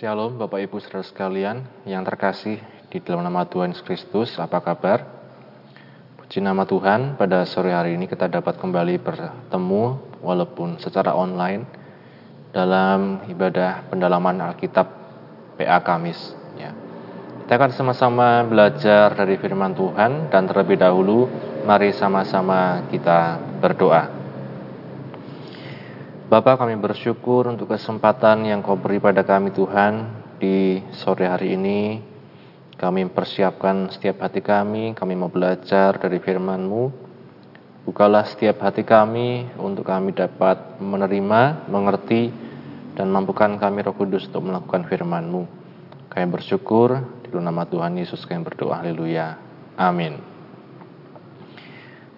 Shalom Bapak Ibu saudara sekalian yang terkasih di dalam nama Tuhan Yesus Kristus, apa kabar? Puji nama Tuhan, pada sore hari ini kita dapat kembali bertemu walaupun secara online dalam ibadah pendalaman Alkitab PA Kamis. Ya. Kita akan sama-sama belajar dari firman Tuhan dan terlebih dahulu mari sama-sama kita berdoa. Bapak kami bersyukur untuk kesempatan yang kau beri pada kami Tuhan di sore hari ini. Kami mempersiapkan setiap hati kami, kami mau belajar dari firman-Mu. Bukalah setiap hati kami untuk kami dapat menerima, mengerti, dan mampukan kami roh kudus untuk melakukan firman-Mu. Kami bersyukur, di nama Tuhan Yesus kami berdoa, haleluya. Amin.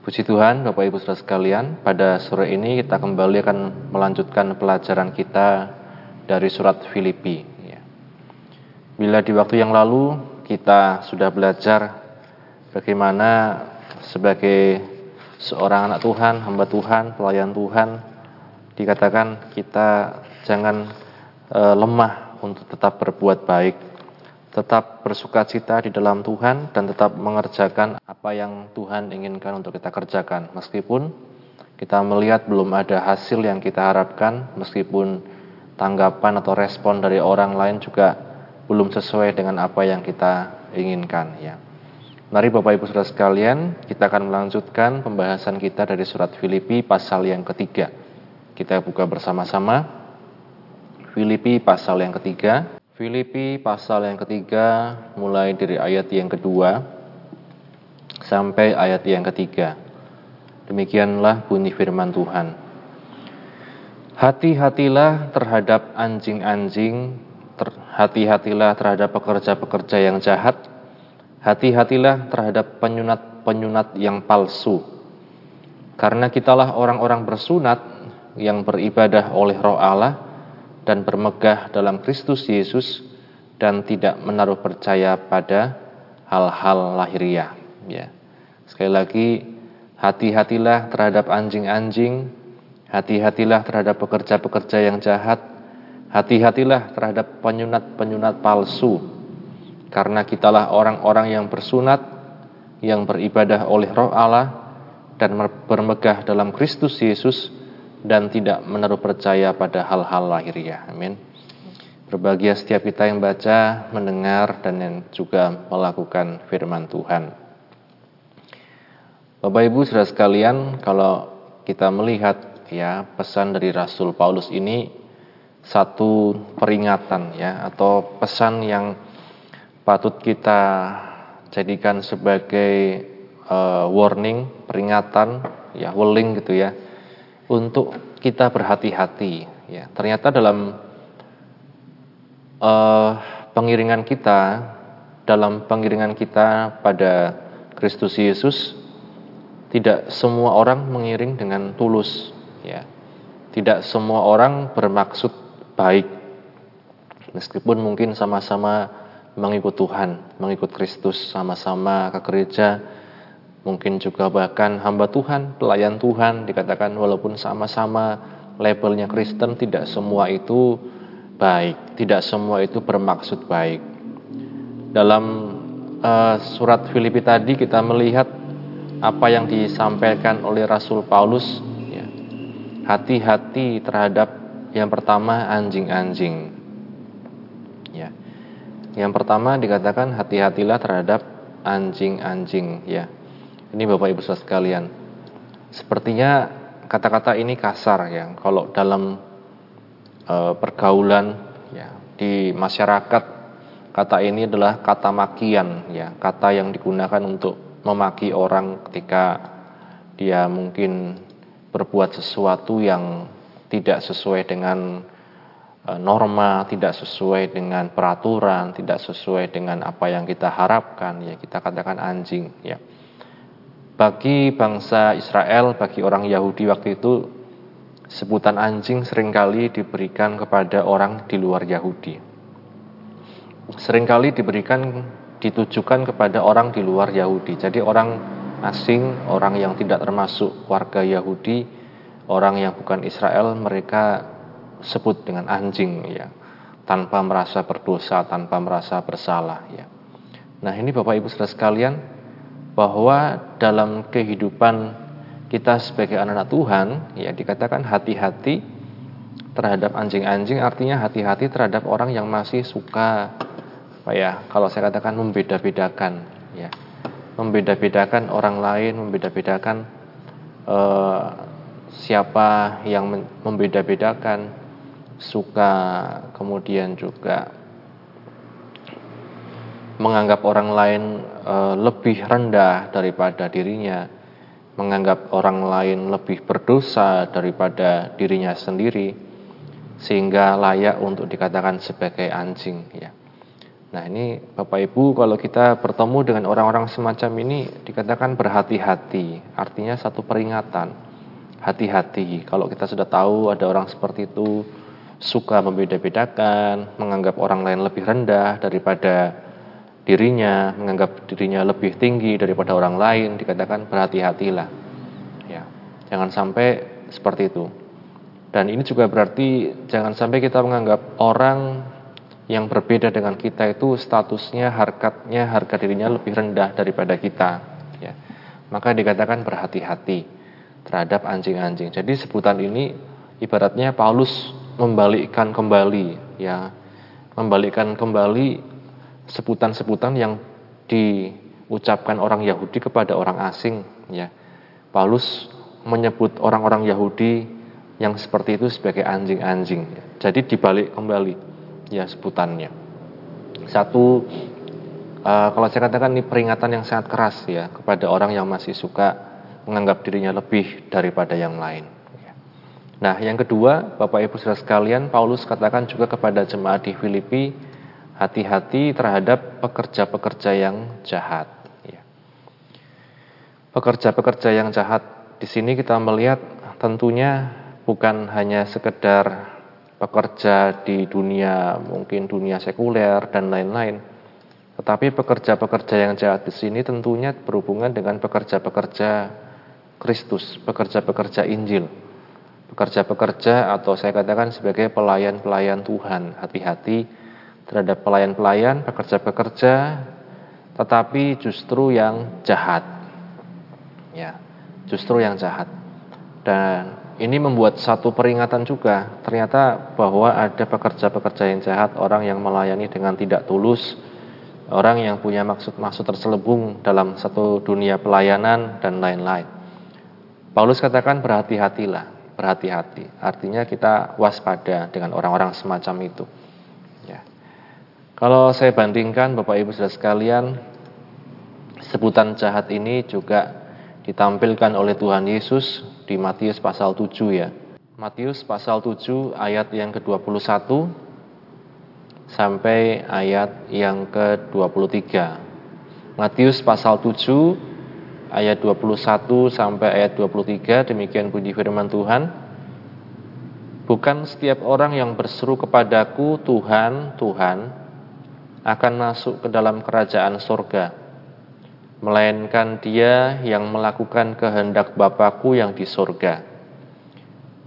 Puji Tuhan, Bapak Ibu Saudara sekalian, pada sore ini kita kembali akan melanjutkan pelajaran kita dari surat Filipi. Ya. Bila di waktu yang lalu kita sudah belajar bagaimana sebagai seorang anak Tuhan, hamba Tuhan, pelayan Tuhan, dikatakan kita jangan e, lemah untuk tetap berbuat baik, tetap bersuka cita di dalam Tuhan dan tetap mengerjakan apa yang Tuhan inginkan untuk kita kerjakan. Meskipun kita melihat belum ada hasil yang kita harapkan, meskipun tanggapan atau respon dari orang lain juga belum sesuai dengan apa yang kita inginkan ya. Mari Bapak Ibu Saudara sekalian, kita akan melanjutkan pembahasan kita dari surat Filipi pasal yang ketiga. Kita buka bersama-sama. Filipi pasal yang ketiga. Filipi pasal yang ketiga mulai dari ayat yang kedua sampai ayat yang ketiga. Demikianlah bunyi firman Tuhan. Hati-hatilah terhadap anjing-anjing, ter, hati-hatilah terhadap pekerja-pekerja yang jahat, hati-hatilah terhadap penyunat-penyunat yang palsu. Karena kitalah orang-orang bersunat yang beribadah oleh roh Allah, dan bermegah dalam Kristus Yesus dan tidak menaruh percaya pada hal-hal lahiriah. Ya. Sekali lagi, hati-hatilah terhadap anjing-anjing, hati-hatilah terhadap pekerja-pekerja yang jahat, hati-hatilah terhadap penyunat-penyunat palsu, karena kitalah orang-orang yang bersunat, yang beribadah oleh roh Allah, dan bermegah dalam Kristus Yesus, dan tidak menaruh percaya pada hal-hal lahiriah. Amin. Berbahagia setiap kita yang baca, mendengar, dan yang juga melakukan firman Tuhan. Bapak Ibu saudara sekalian, kalau kita melihat ya pesan dari Rasul Paulus ini satu peringatan ya atau pesan yang patut kita jadikan sebagai uh, warning, peringatan, ya warning gitu ya untuk kita berhati-hati. Ya, ternyata dalam uh, pengiringan kita, dalam pengiringan kita pada Kristus Yesus, tidak semua orang mengiring dengan tulus. Ya, tidak semua orang bermaksud baik, meskipun mungkin sama-sama mengikut Tuhan, mengikut Kristus, sama-sama ke gereja, Mungkin juga bahkan hamba Tuhan, pelayan Tuhan dikatakan walaupun sama-sama labelnya Kristen tidak semua itu baik, tidak semua itu bermaksud baik. Dalam uh, surat Filipi tadi kita melihat apa yang disampaikan oleh Rasul Paulus ya. Hati-hati terhadap yang pertama anjing-anjing. Ya. Yang pertama dikatakan hati-hatilah terhadap anjing-anjing ya ini Bapak Ibu Saudara sekalian. Sepertinya kata-kata ini kasar ya. Kalau dalam e, pergaulan ya di masyarakat kata ini adalah kata makian ya, kata yang digunakan untuk memaki orang ketika dia mungkin berbuat sesuatu yang tidak sesuai dengan e, norma, tidak sesuai dengan peraturan, tidak sesuai dengan apa yang kita harapkan ya kita katakan anjing ya. Bagi bangsa Israel, bagi orang Yahudi waktu itu, sebutan anjing sering kali diberikan kepada orang di luar Yahudi. Seringkali diberikan, ditujukan kepada orang di luar Yahudi. Jadi orang asing, orang yang tidak termasuk warga Yahudi, orang yang bukan Israel, mereka sebut dengan anjing ya. tanpa merasa berdosa, tanpa merasa bersalah ya. Nah, ini Bapak Ibu Saudara sekalian bahwa dalam kehidupan kita sebagai anak-anak Tuhan ya dikatakan hati-hati terhadap anjing-anjing artinya hati-hati terhadap orang yang masih suka apa ya. Kalau saya katakan membeda-bedakan ya. Membeda-bedakan orang lain membeda-bedakan eh, siapa yang membeda-bedakan suka kemudian juga menganggap orang lain eh, lebih rendah daripada dirinya menganggap orang lain lebih berdosa daripada dirinya sendiri sehingga layak untuk dikatakan sebagai anjing ya. Nah, ini Bapak Ibu kalau kita bertemu dengan orang-orang semacam ini dikatakan berhati-hati, artinya satu peringatan. Hati-hati kalau kita sudah tahu ada orang seperti itu suka membeda-bedakan, menganggap orang lain lebih rendah daripada dirinya, menganggap dirinya lebih tinggi daripada orang lain, dikatakan berhati-hatilah. Ya, jangan sampai seperti itu. Dan ini juga berarti jangan sampai kita menganggap orang yang berbeda dengan kita itu statusnya, harkatnya, harga dirinya lebih rendah daripada kita. Ya. Maka dikatakan berhati-hati terhadap anjing-anjing. Jadi sebutan ini ibaratnya Paulus membalikkan kembali, ya, membalikkan kembali sebutan-sebutan yang diucapkan orang Yahudi kepada orang asing ya. Paulus menyebut orang-orang Yahudi yang seperti itu sebagai anjing-anjing. Jadi dibalik kembali ya sebutannya. Satu uh, kalau saya katakan ini peringatan yang sangat keras ya kepada orang yang masih suka menganggap dirinya lebih daripada yang lain. Ya. Nah, yang kedua, Bapak Ibu Saudara sekalian, Paulus katakan juga kepada jemaat di Filipi hati-hati terhadap pekerja-pekerja yang jahat. Ya. Pekerja-pekerja yang jahat di sini kita melihat tentunya bukan hanya sekedar pekerja di dunia mungkin dunia sekuler dan lain-lain, tetapi pekerja-pekerja yang jahat di sini tentunya berhubungan dengan pekerja-pekerja Kristus, pekerja-pekerja Injil, pekerja-pekerja atau saya katakan sebagai pelayan-pelayan Tuhan. Hati-hati terhadap pelayan-pelayan, pekerja-pekerja, tetapi justru yang jahat. Ya, justru yang jahat. Dan ini membuat satu peringatan juga. Ternyata bahwa ada pekerja-pekerja yang jahat, orang yang melayani dengan tidak tulus, orang yang punya maksud-maksud terselubung dalam satu dunia pelayanan dan lain-lain. Paulus katakan berhati-hatilah, berhati-hati. Artinya kita waspada dengan orang-orang semacam itu. Kalau saya bandingkan Bapak Ibu Saudara sekalian, sebutan jahat ini juga ditampilkan oleh Tuhan Yesus di Matius pasal 7 ya. Matius pasal 7 ayat yang ke-21 sampai ayat yang ke-23. Matius pasal 7 ayat 21 sampai ayat 23 demikian puji firman Tuhan. Bukan setiap orang yang berseru kepadaku Tuhan, Tuhan akan masuk ke dalam kerajaan surga melainkan dia yang melakukan kehendak Bapakku yang di surga.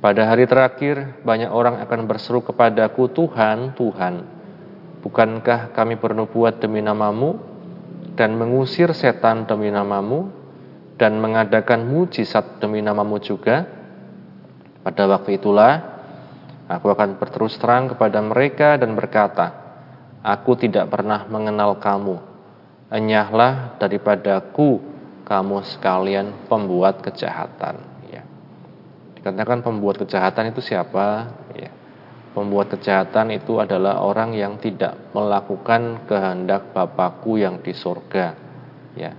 Pada hari terakhir, banyak orang akan berseru kepadaku, Tuhan, Tuhan, bukankah kami bernubuat demi namamu, dan mengusir setan demi namamu, dan mengadakan mujizat demi namamu juga? Pada waktu itulah, aku akan berterus terang kepada mereka dan berkata, Aku tidak pernah mengenal kamu. Enyahlah daripadaku kamu sekalian pembuat kejahatan. Ya. Dikatakan pembuat kejahatan itu siapa? Ya. Pembuat kejahatan itu adalah orang yang tidak melakukan kehendak Bapakku yang di surga. Ya.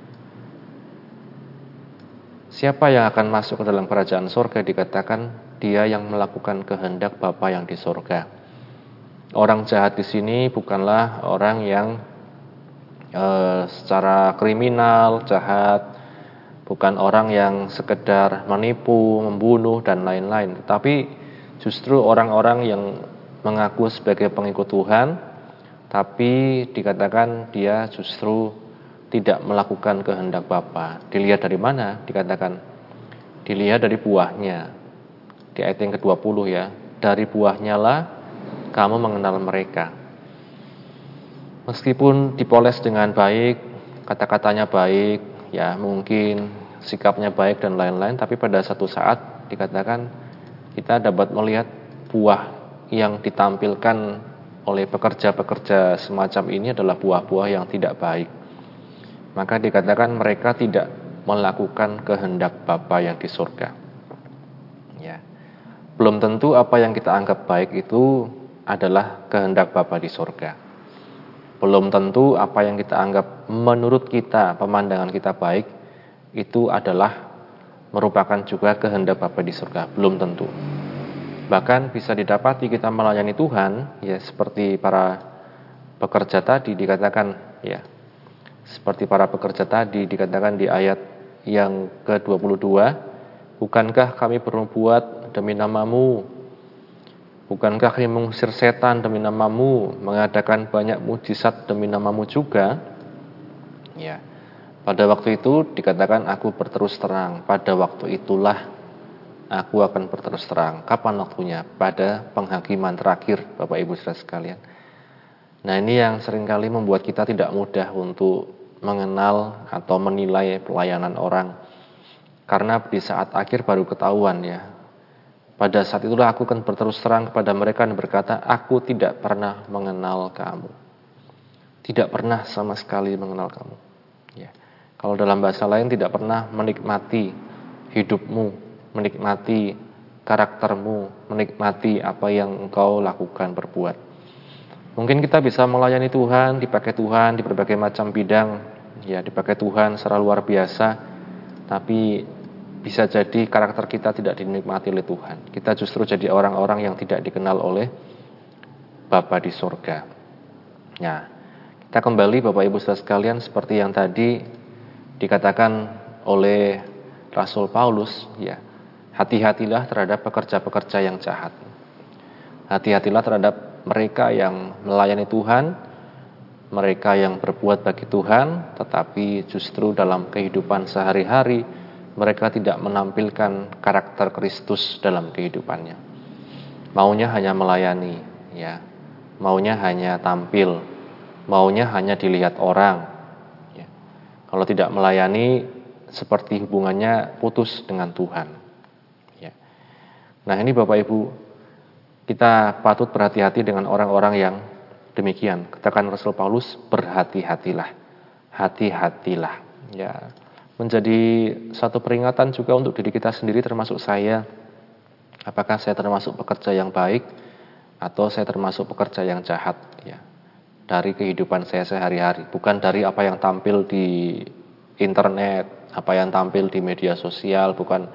Siapa yang akan masuk ke dalam kerajaan surga dikatakan dia yang melakukan kehendak Bapa yang di surga. Orang jahat di sini bukanlah orang yang e, secara kriminal jahat, bukan orang yang sekedar menipu, membunuh dan lain-lain, tetapi justru orang-orang yang mengaku sebagai pengikut Tuhan, tapi dikatakan dia justru tidak melakukan kehendak Bapa. Dilihat dari mana? Dikatakan dilihat dari buahnya. Di ayat yang ke-20 ya. Dari buahnya lah kamu mengenal mereka. Meskipun dipoles dengan baik, kata-katanya baik, ya mungkin sikapnya baik dan lain-lain, tapi pada satu saat dikatakan kita dapat melihat buah yang ditampilkan oleh pekerja-pekerja semacam ini adalah buah-buah yang tidak baik. Maka dikatakan mereka tidak melakukan kehendak Bapa yang di surga. Ya. Belum tentu apa yang kita anggap baik itu adalah kehendak Bapa di surga. Belum tentu apa yang kita anggap menurut kita, pemandangan kita baik, itu adalah merupakan juga kehendak Bapa di surga. Belum tentu. Bahkan bisa didapati kita melayani Tuhan, ya seperti para pekerja tadi dikatakan, ya seperti para pekerja tadi dikatakan di ayat yang ke-22, bukankah kami berbuat demi namamu Bukankah kami mengusir setan demi namamu, mengadakan banyak mujizat demi namamu juga? Ya. Pada waktu itu dikatakan aku berterus terang. Pada waktu itulah aku akan berterus terang. Kapan waktunya? Pada penghakiman terakhir, Bapak Ibu Saudara sekalian. Nah, ini yang sering kali membuat kita tidak mudah untuk mengenal atau menilai pelayanan orang. Karena di saat akhir baru ketahuan ya, pada saat itulah aku akan berterus terang kepada mereka dan berkata, aku tidak pernah mengenal kamu. Tidak pernah sama sekali mengenal kamu. Ya. Kalau dalam bahasa lain tidak pernah menikmati hidupmu, menikmati karaktermu, menikmati apa yang engkau lakukan, berbuat. Mungkin kita bisa melayani Tuhan, dipakai Tuhan di berbagai macam bidang, ya dipakai Tuhan secara luar biasa, tapi bisa jadi karakter kita tidak dinikmati oleh Tuhan. Kita justru jadi orang-orang yang tidak dikenal oleh Bapa di sorga. Nah, kita kembali Bapak Ibu saudara sekalian seperti yang tadi dikatakan oleh Rasul Paulus, ya, hati-hatilah terhadap pekerja-pekerja yang jahat. Hati-hatilah terhadap mereka yang melayani Tuhan, mereka yang berbuat bagi Tuhan, tetapi justru dalam kehidupan sehari-hari mereka tidak menampilkan karakter Kristus dalam kehidupannya. Maunya hanya melayani, ya. Maunya hanya tampil, maunya hanya dilihat orang. Ya. Kalau tidak melayani, seperti hubungannya putus dengan Tuhan. Ya. Nah ini Bapak Ibu, kita patut berhati-hati dengan orang-orang yang demikian. Katakan Rasul Paulus, berhati-hatilah, hati-hatilah. Ya, menjadi satu peringatan juga untuk diri kita sendiri termasuk saya. Apakah saya termasuk pekerja yang baik atau saya termasuk pekerja yang jahat ya. Dari kehidupan saya sehari-hari, bukan dari apa yang tampil di internet, apa yang tampil di media sosial, bukan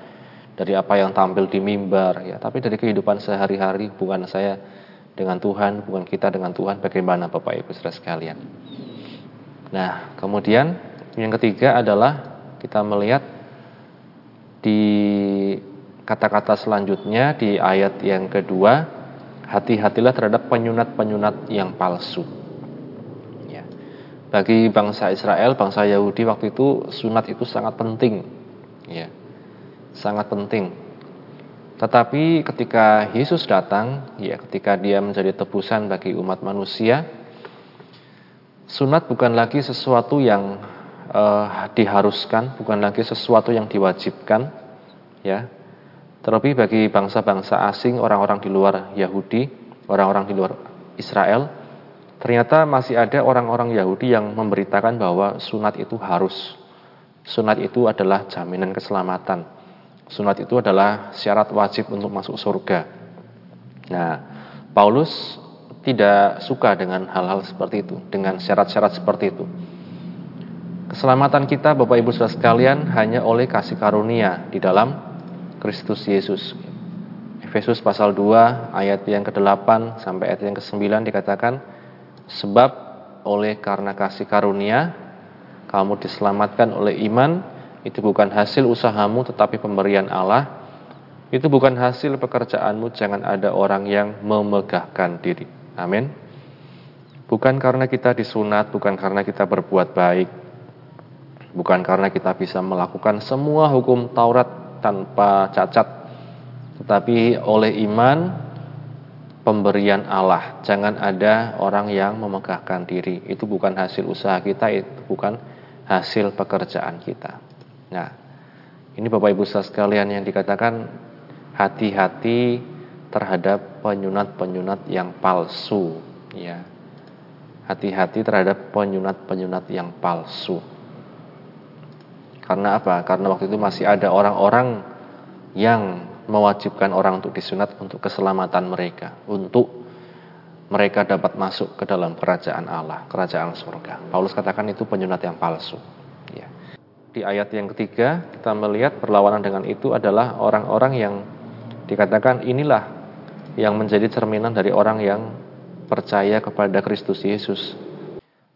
dari apa yang tampil di mimbar ya, tapi dari kehidupan sehari-hari, bukan saya dengan Tuhan, bukan kita dengan Tuhan bagaimana Bapak Ibu Saudara sekalian. Nah, kemudian yang ketiga adalah kita melihat di kata-kata selanjutnya di ayat yang kedua, hati-hatilah terhadap penyunat-penyunat yang palsu. Ya. Bagi bangsa Israel, bangsa Yahudi waktu itu sunat itu sangat penting, ya, sangat penting. Tetapi ketika Yesus datang, ya, ketika Dia menjadi tebusan bagi umat manusia, sunat bukan lagi sesuatu yang uh, diharuskan, bukan lagi sesuatu yang diwajibkan, ya. Terlebih bagi bangsa-bangsa asing, orang-orang di luar Yahudi, orang-orang di luar Israel, ternyata masih ada orang-orang Yahudi yang memberitakan bahwa sunat itu harus. Sunat itu adalah jaminan keselamatan. Sunat itu adalah syarat wajib untuk masuk surga. Nah, Paulus tidak suka dengan hal-hal seperti itu, dengan syarat-syarat seperti itu. Keselamatan kita Bapak Ibu Saudara sekalian hanya oleh kasih karunia di dalam Kristus Yesus. Efesus pasal 2 ayat yang ke-8 sampai ayat yang ke-9 dikatakan sebab oleh karena kasih karunia kamu diselamatkan oleh iman itu bukan hasil usahamu tetapi pemberian Allah. Itu bukan hasil pekerjaanmu jangan ada orang yang memegahkan diri. Amin. Bukan karena kita disunat bukan karena kita berbuat baik Bukan karena kita bisa melakukan semua hukum Taurat tanpa cacat, tetapi oleh iman pemberian Allah. Jangan ada orang yang memegahkan diri. Itu bukan hasil usaha kita, itu bukan hasil pekerjaan kita. Nah, ini Bapak Ibu sekalian yang dikatakan hati-hati terhadap penyunat-penyunat yang palsu, ya. Hati-hati terhadap penyunat-penyunat yang palsu. Karena apa? Karena waktu itu masih ada orang-orang yang mewajibkan orang untuk disunat untuk keselamatan mereka, untuk mereka dapat masuk ke dalam kerajaan Allah, kerajaan surga. Paulus katakan itu penyunat yang palsu. Ya. Di ayat yang ketiga kita melihat perlawanan dengan itu adalah orang-orang yang dikatakan inilah yang menjadi cerminan dari orang yang percaya kepada Kristus Yesus.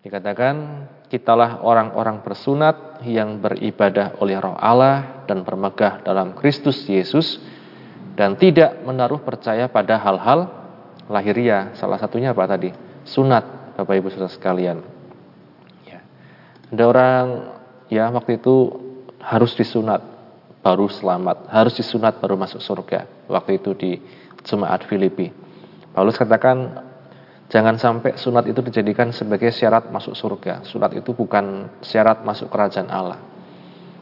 Dikatakan kitalah orang-orang bersunat yang beribadah oleh roh Allah dan bermegah dalam Kristus Yesus dan tidak menaruh percaya pada hal-hal lahiriah. Salah satunya apa tadi? Sunat, Bapak Ibu Saudara sekalian. Ya. Ada orang ya waktu itu harus disunat baru selamat, harus disunat baru masuk surga. Waktu itu di jemaat Filipi. Paulus katakan jangan sampai sunat itu dijadikan sebagai syarat masuk surga. Sunat itu bukan syarat masuk kerajaan Allah.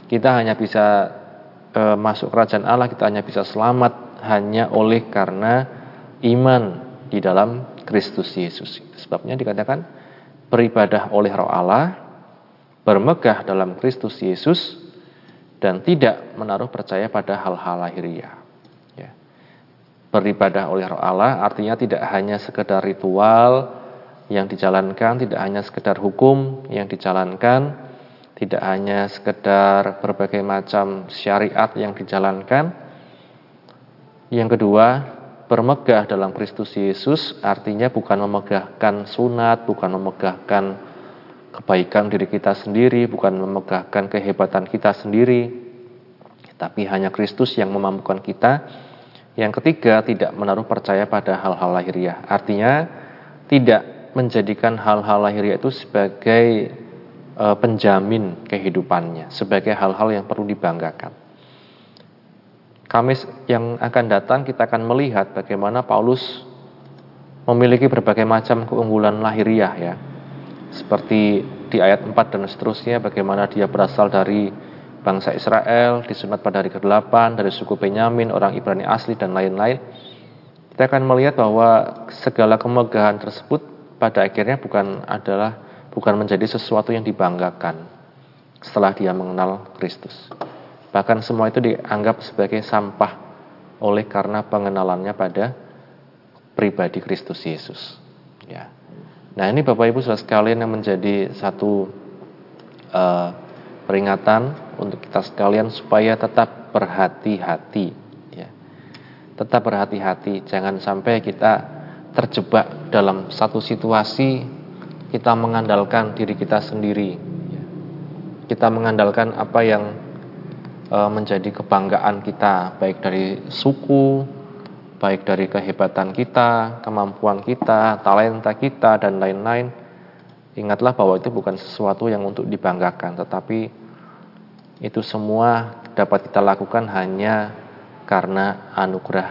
Kita hanya bisa e, masuk kerajaan Allah, kita hanya bisa selamat hanya oleh karena iman di dalam Kristus Yesus. Sebabnya dikatakan beribadah oleh Roh Allah, bermegah dalam Kristus Yesus, dan tidak menaruh percaya pada hal-hal lahiriah. Beribadah oleh Roh Allah artinya tidak hanya sekedar ritual yang dijalankan, tidak hanya sekedar hukum yang dijalankan, tidak hanya sekedar berbagai macam syariat yang dijalankan. Yang kedua, bermegah dalam Kristus Yesus artinya bukan memegahkan sunat, bukan memegahkan kebaikan diri kita sendiri, bukan memegahkan kehebatan kita sendiri, tapi hanya Kristus yang memampukan kita. Yang ketiga, tidak menaruh percaya pada hal-hal lahiriah. Artinya, tidak menjadikan hal-hal lahiriah itu sebagai e, penjamin kehidupannya, sebagai hal-hal yang perlu dibanggakan. Kamis yang akan datang kita akan melihat bagaimana Paulus memiliki berbagai macam keunggulan lahiriah ya. Seperti di ayat 4 dan seterusnya bagaimana dia berasal dari bangsa Israel, disunat pada hari ke-8 dari suku Benyamin, orang Ibrani asli dan lain-lain. Kita akan melihat bahwa segala kemegahan tersebut pada akhirnya bukan adalah bukan menjadi sesuatu yang dibanggakan setelah dia mengenal Kristus. Bahkan semua itu dianggap sebagai sampah oleh karena pengenalannya pada pribadi Kristus Yesus. Ya. Nah ini Bapak Ibu sudah sekalian yang menjadi satu uh, peringatan untuk kita sekalian supaya tetap berhati-hati. Ya. Tetap berhati-hati, jangan sampai kita terjebak dalam satu situasi kita mengandalkan diri kita sendiri. Ya. Kita mengandalkan apa yang E, menjadi kebanggaan kita, baik dari suku, baik dari kehebatan kita, kemampuan kita, talenta kita, dan lain-lain. Ingatlah bahwa itu bukan sesuatu yang untuk dibanggakan, tetapi itu semua dapat kita lakukan hanya karena anugerah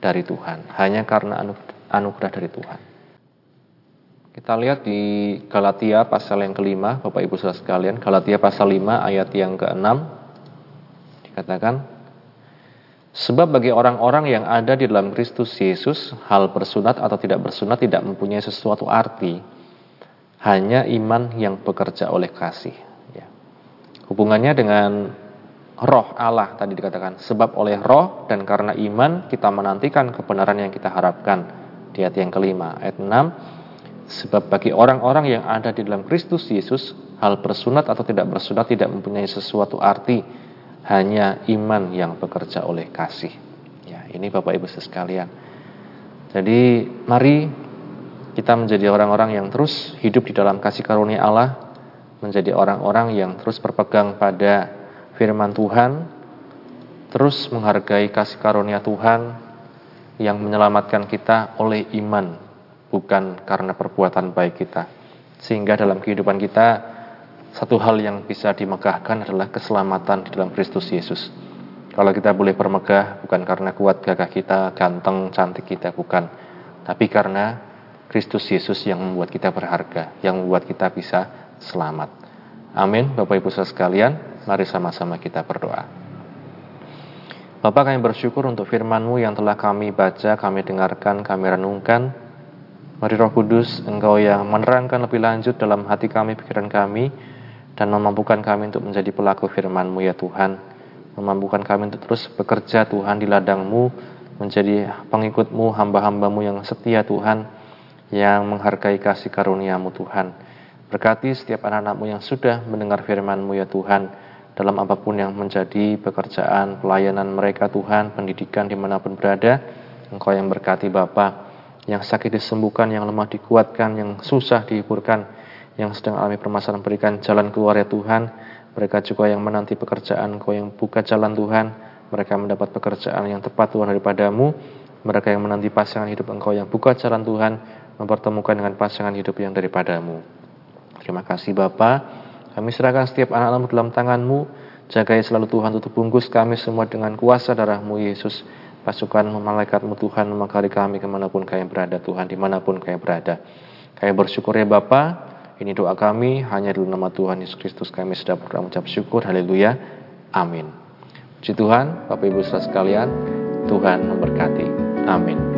dari Tuhan, hanya karena anugerah dari Tuhan. Kita lihat di Galatia pasal yang kelima, Bapak Ibu saudara sekalian, Galatia pasal 5 ayat yang ke-6 Katakan, sebab bagi orang-orang yang ada di dalam Kristus Yesus, hal bersunat atau tidak bersunat tidak mempunyai sesuatu arti. Hanya iman yang bekerja oleh kasih. Ya. Hubungannya dengan roh Allah tadi dikatakan. Sebab oleh roh dan karena iman kita menantikan kebenaran yang kita harapkan. Di ayat yang kelima, ayat 6. Sebab bagi orang-orang yang ada di dalam Kristus Yesus, hal bersunat atau tidak bersunat tidak mempunyai sesuatu arti hanya iman yang bekerja oleh kasih. Ya, ini Bapak Ibu sekalian. Jadi mari kita menjadi orang-orang yang terus hidup di dalam kasih karunia Allah, menjadi orang-orang yang terus berpegang pada firman Tuhan, terus menghargai kasih karunia Tuhan yang menyelamatkan kita oleh iman, bukan karena perbuatan baik kita. Sehingga dalam kehidupan kita satu hal yang bisa dimegahkan adalah keselamatan di dalam Kristus Yesus. Kalau kita boleh bermegah bukan karena kuat gagah kita, ganteng, cantik kita, bukan. tapi karena Kristus Yesus yang membuat kita berharga, yang membuat kita bisa selamat. Amin. Bapak Ibu saudara sekalian, mari sama-sama kita berdoa. Bapak kami bersyukur untuk firman-Mu yang telah kami baca, kami dengarkan, kami renungkan. Mari Roh Kudus, Engkau yang menerangkan lebih lanjut dalam hati kami, pikiran kami, dan memampukan kami untuk menjadi pelaku firman-Mu ya Tuhan. Memampukan kami untuk terus bekerja Tuhan di ladang-Mu, menjadi pengikut-Mu, hamba-hambamu yang setia Tuhan, yang menghargai kasih karuniamu Tuhan. Berkati setiap anak-anakmu yang sudah mendengar firmanmu ya Tuhan, dalam apa pun yang menjadi pekerjaan, pelayanan mereka Tuhan, pendidikan di mana pun berada, Engkau yang berkati Bapa, yang sakit disembuhkan, yang lemah dikuatkan, yang susah dihiburkan, yang sedang alami permasalahan berikan jalan keluar ya Tuhan, mereka juga yang menanti pekerjaan, Engkau yang buka jalan Tuhan, mereka mendapat pekerjaan yang tepat Tuhan daripadamu, mereka yang menanti pasangan hidup Engkau yang buka jalan Tuhan, mempertemukan dengan pasangan hidup yang daripadamu. Terima kasih Bapa. Kami serahkan setiap anak-anakmu dalam tanganmu. Jagai selalu Tuhan tutup bungkus kami semua dengan kuasa darahmu Yesus. Pasukan malaikatmu Tuhan memagari kami ke mana pun kami berada Tuhan, di mana pun kami berada. Kami bersyukur ya Bapa. Ini doa kami hanya dalam nama Tuhan Yesus Kristus kami sudah berdoa syukur. Haleluya. Amin. Puji Tuhan, Bapak Ibu saudara sekalian, Tuhan memberkati. Amin.